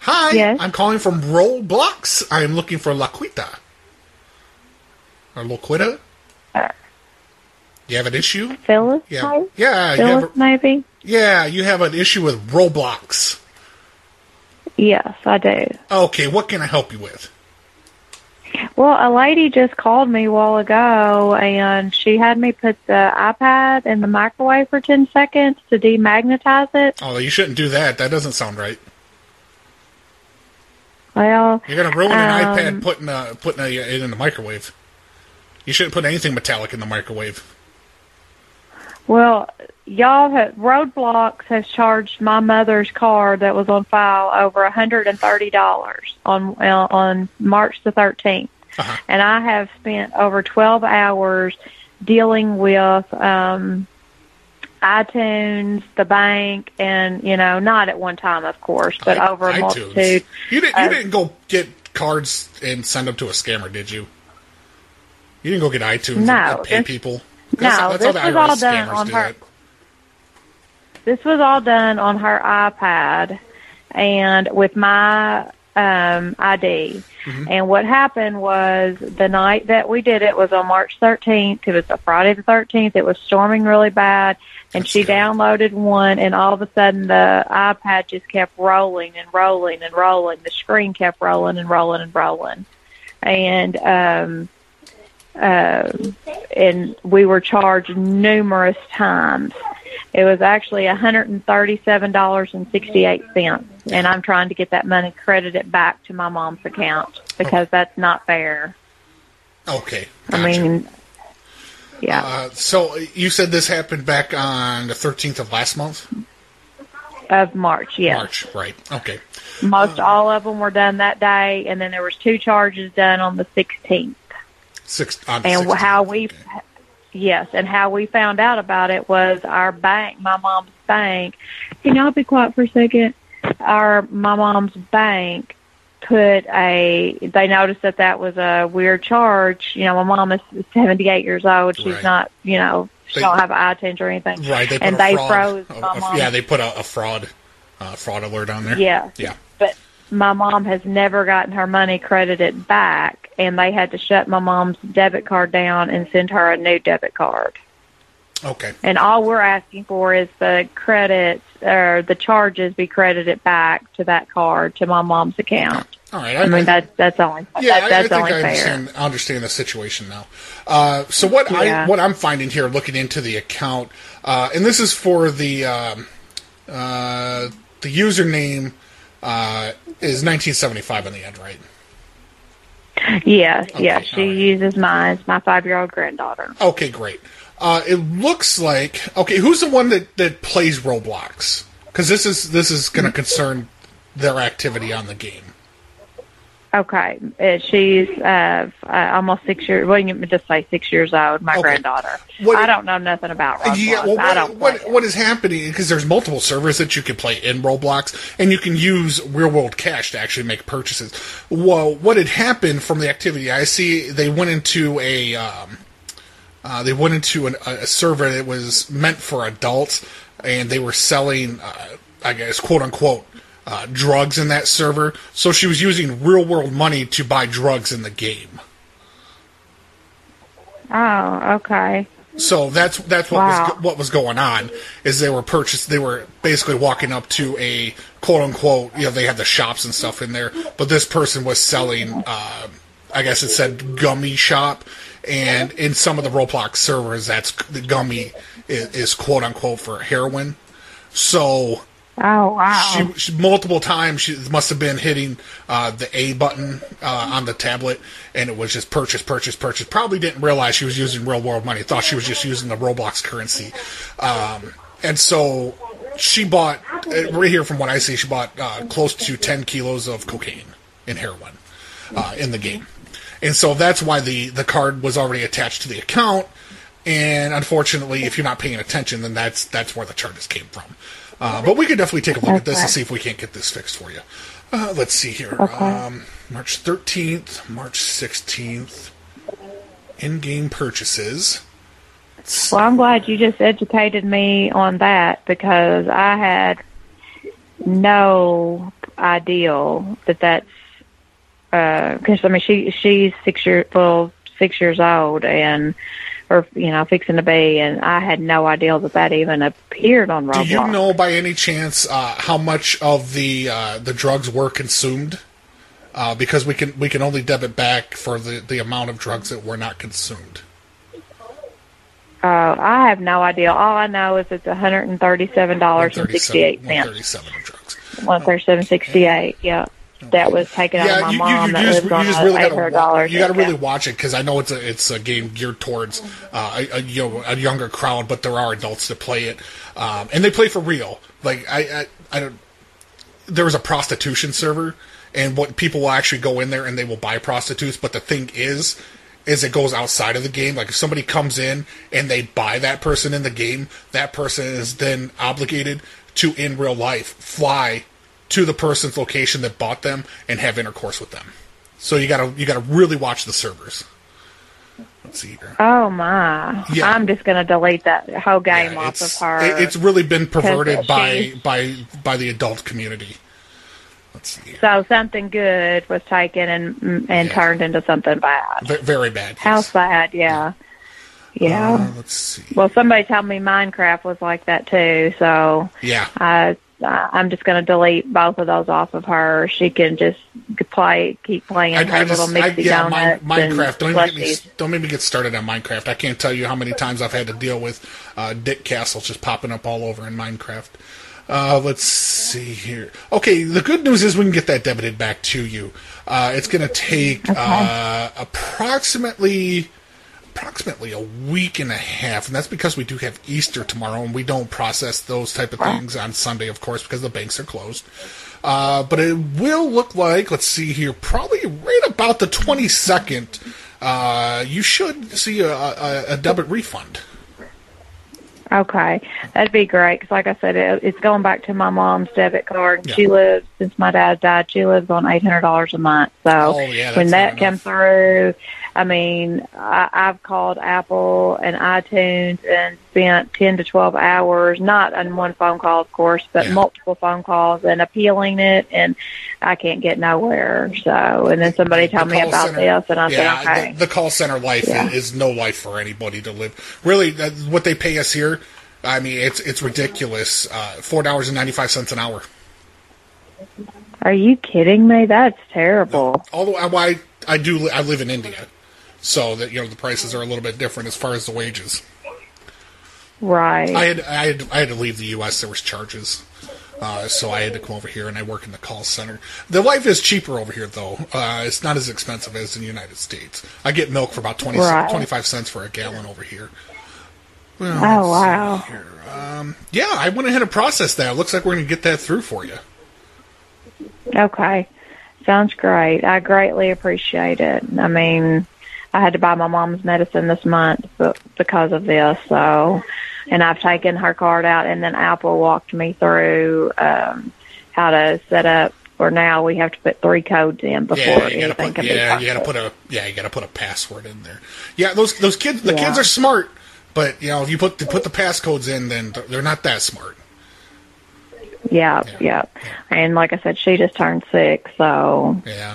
Hi, Yes. I'm calling from Roblox. I'm looking for Laquita. Or Loquita? Uh, You have an issue? Phyllis? Yeah. Yeah, you have Phyllis, a, maybe? yeah, you have an issue with Roblox. Yes, I do. Okay, what can I help you with? Well, a lady just called me a while ago, and she had me put the iPad in the microwave for 10 seconds to demagnetize it. Oh, you shouldn't do that. That doesn't sound right. Well, You're gonna ruin an Um, iPad putting a, putting it in the microwave. You shouldn't put anything metallic in the microwave. well, y'all have, Roadblocks has charged my mother's card that was on file over a $130 on, uh, on March the 13th. Uh-huh. and I have spent over 12 hours dealing with um, iTunes, the bank, and you know, not at one time, of course, but I- over a iTunes. multitude. You didn't. You of- didn't go get cards and send them to a scammer, did you? You didn't go get iTunes and- No, and pay this- people. no, how this was all done on do her-. This was all done on her iPad and with my um, ID. Mm-hmm. And what happened was the night that we did it was on March 13th. It was a Friday the 13th. It was storming really bad. And That's she downloaded one, and all of a sudden the iPad just kept rolling and rolling and rolling. The screen kept rolling and rolling and rolling. And um, um, and we were charged numerous times. It was actually $137.68, and I'm trying to get that money credited back to my mom's account because that's not fair. Okay. I mean, yeah, Uh, so you said this happened back on the 13th of last month, of March, yes. March, right? Okay. Most all of them were done that day, and then there was two charges done on the 16th. Six. And 16th, how we okay. yes and how we found out about it was our bank my mom's bank can y'all be quiet for a second our my mom's bank put a they noticed that that was a weird charge you know my mom is 78 years old she's Right. not you know she They- don't have iTunes or anything Right. They and they fraud, froze a- my a- mom yeah, they put a, a fraud, uh, fraud alert on there. yeah Yeah. but my mom has never gotten her money credited back and they had to shut my mom's debit card down and send her a new debit card Okay. And all we're asking for is the credits or the charges be credited back to that card to my mom's account. All right. I mean that's that's only Yeah, that, I, I think I fair. understand, understand the situation now. Uh, so what I what I'm finding here, looking into the account, uh, and this is for the um, uh, the username uh, is 1975 in the end, right? Yes, Okay, yes. She right. uses mine. It's my five year old granddaughter. Okay, great. Uh, it looks like okay. Who's the one that, that plays Roblox? Because this is this is going to concern their activity on the game. Okay, uh, she's uh, uh, almost six years. Well, you can just say six years old. My Okay. granddaughter. What- I don't know nothing about Roblox. Yeah, well, I don't. what, what is happening? Because there's multiple servers that you can play in Roblox, and you can use real world cash to actually make purchases. Well, what had happened from the activity I see, they went into a um, uh, they went into an, a, a server that was meant for adults, and they were selling, uh, I guess, quote unquote. Uh, drugs in that server, so she was using real world money to buy drugs in the game. Oh, okay. So that's that's what Wow. was what was going on is they were purchased they were basically walking up to a quote unquote you know they had the shops and stuff in there but this person was selling uh, I guess it said gummy shop and in some of the Roblox servers that's the gummy is, is quote unquote for heroin so Oh, wow. she, she multiple times she must have been hitting uh, the A button uh, on the tablet, and it was just purchase, purchase, purchase. Probably didn't realize she was using real world money. Thought she was just using the Roblox currency, um, and so she bought uh, right here from what I see, she bought uh, close to ten kilos of cocaine and heroin uh, in the game, and so that's why the the card was already attached to the account. And unfortunately, if you're not paying attention, then that's that's where the charges came from. Uh, but we could definitely take a look at this and see if we can't get this fixed for you. Uh, let's see here. Okay. Um, March 13th, March 16th, in-game purchases. Well, I'm glad you just educated me on that because I had no idea that that's because I mean she she's six years well six years old and or you know fixing to be and I had no idea that that even appeared on Roblox. Do you know by any chance uh, how much of the uh, the drugs were consumed? Uh, because we can we can only debit back for the, the amount of drugs that were not consumed. Uh, I have no idea. All I know is it's one hundred and thirty-seven dollars and sixty-eight cents. Thirty-seven drugs. One thirty-seven sixty-eight. Yeah, that was taken out of my you, mom. you, that you just, you on just really gotta dollars. you gotta really watch it because I know it's a it's a game geared towards uh, a, a you know a younger crowd, but there are adults that play it, um, and they play for real. Like I I, I don't. There was a prostitution server, and what people will actually go in there and they will buy prostitutes. But the thing is, is it goes outside of the game. Like if somebody comes in and they buy that person in the game, that person is then obligated to in real life fly to the person's location that bought them and have intercourse with them. So you gotta you gotta really watch the servers. Let's see here. Oh my! Yeah. I'm just gonna delete that whole game Yeah, off of her. it- it's really been perverted by by by the adult community. Let's see. Here. so something good was taken and and Yeah. turned into something bad. Ve- Very bad. How yes. sad! Yeah, yeah. Uh, let's see. well, somebody told me Minecraft was like that too. So Yeah. I I'm just gonna delete both of those off of her. She can just play, keep playing I, her I just, little I, yeah, donuts Mine, Minecraft. Don't get me, don't make me get started on Minecraft. I can't tell you how many times I've had to deal with uh, Dick Castle just popping up all over in Minecraft. Uh, let's see here. Okay, the good news is we can get that debited back to you. Uh, it's going to take uh, approximately approximately a week and a half, and that's because we do have Easter tomorrow, and we don't process those type of things on Sunday, of course, because the banks are closed. Uh, but it will look like, let's see here, probably right about the 22nd, uh, you should see a, a, a debit refund. Okay, that'd be great. Because, like I said, it, it's going back to my mom's debit card. Yeah. She lives since my dad died. She lives on eight hundred dollars a month. So Oh, yeah, when that comes through, I mean, I, I've called Apple and iTunes and spent ten to twelve hours, not on one phone call, of course, but Yeah. multiple phone calls and appealing it, and I can't get nowhere. So, and then somebody The told me about center- this, and I yeah, said, okay. the, the call center life Yeah. is, is no life for anybody to live. Really, that, what they pay us here, I mean, it's it's ridiculous. Uh, Four dollars and ninety five cents an hour. Are you kidding me? That's terrible. Although I, I I do, I live in India, so that you know the prices are a little bit different as far as the wages. Right. I had I had I had to leave the U.S. There was charges, uh, so I had to come over here and I work in the call center. The life is cheaper over here, though. Uh, it's not as expensive as in the United States. I get milk for about 20, Right. 25 cents for a gallon over here. Well, Oh, wow. here. Um, yeah, I went ahead and processed that. It looks like we're going to get that through for you. Okay. Sounds great. I greatly appreciate it. I mean, I had to buy my mom's medicine this month because of this, so and I've taken her card out and then Apple walked me through um how to set up for now we have to put three codes in before Yeah, you gotta anything put can yeah, be you gotta put a yeah, you gotta put a password in there. Yeah, those those kids the Yeah. kids are smart, but you know if you put put the passcodes in, then they're not that smart. Yeah, yeah. And like I said, she just turned six, so Yeah.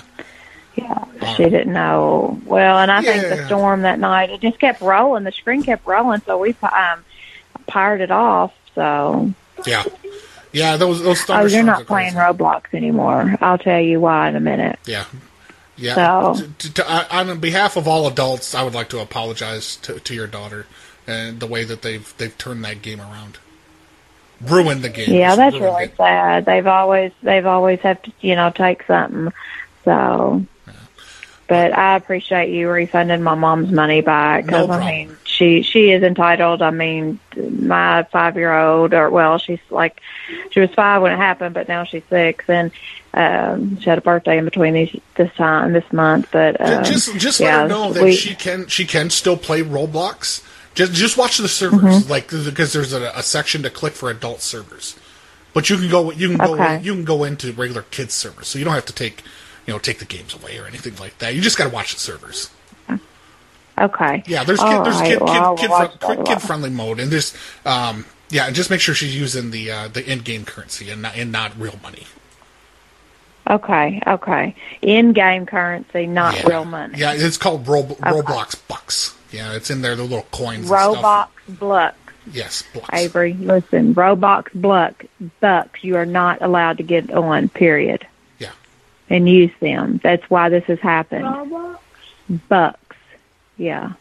Yeah, she didn't know. Well, and I think the storm that night it just kept rolling. The screen kept rolling, so we um, fired it off. So, Yeah, yeah. Those those oh, you're not playing. Roblox anymore. I'll tell you why in a minute. Yeah, yeah. So- To- to- I- on behalf of all adults, I would like to apologize to, to your daughter and the way that they've they've turned that game around, ruined the game. Yeah, that's really it. sad. They've always they've always have to you know take something. So, but I appreciate you refunding my mom's money back No because I mean she she is entitled. I mean my five year old or well she's like she was five when it happened, but now she's six and. Um, she had a birthday in between these this time this month, but um, just just yeah, let her know that we- she can she can still play Roblox. Just just watch the servers, Mm-hmm. like because there's a, a section to click for adult servers, but you can go you can go Okay. you can go into regular kids servers, so you don't have to take you know take the games away or anything like that. You just got to watch the servers. okay, Yeah, there's All kid, there's right, kid, well, kid, kid, that kid friendly mode, and there's um yeah, and just make sure she's using the uh, the in game currency and not and not real money. Okay, okay. In-game currency, not Yeah. real money. Yeah, it's called Rob- Roblox bucks. Yeah, it's in there. The little coins. Roblox bucks. Yes, bucks. Avery, listen, Roblox buck bucks. You are not allowed to get on. Period. Yeah. And use them. That's why this has happened. Bucks. Yeah.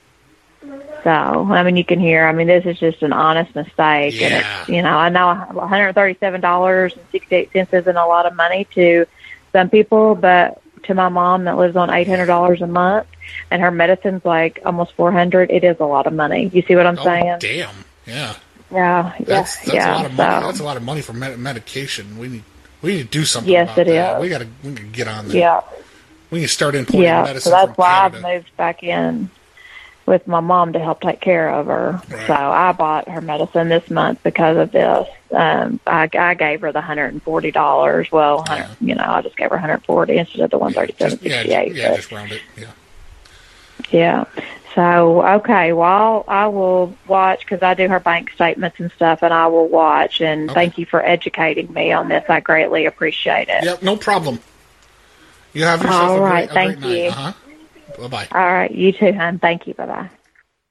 So I mean, you can hear. I mean, this is just an honest mistake, and Yeah. it's you know, I know one hundred thirty-seven dollars and sixty-eight cents isn't a lot of money to some people, but to my mom that lives on eight hundred dollars a month, and her medicine's like almost four hundred. It is a lot of money. You see what I'm Oh, saying? damn. Yeah. Yeah, yeah, That's that's yeah. a lot of money. so, That's a lot of money for med- medication. We need we need to do something. Yes, about it that. is. We gotta we gotta get on there. yeah, We need to start importing yeah. medicine So that's why Canada. I've moved back in with my mom to help take care of her. Right. So I bought her medicine this month because of this. Um, I, I gave her the hundred and forty dollars. Well, Yeah. you know, I just gave her hundred forty instead of the one thirty seven Just- yeah, just, eight. yeah, just round it. Yeah. Yeah. So okay, well I will watch because I do her bank statements and stuff, and I will watch. And Okay. thank you for educating me on this. I greatly appreciate it. Yep, no problem. You have yourself All a great, right, a thank great night. Uh-huh. Bye bye. All right, you too, hon. Thank you. Bye bye.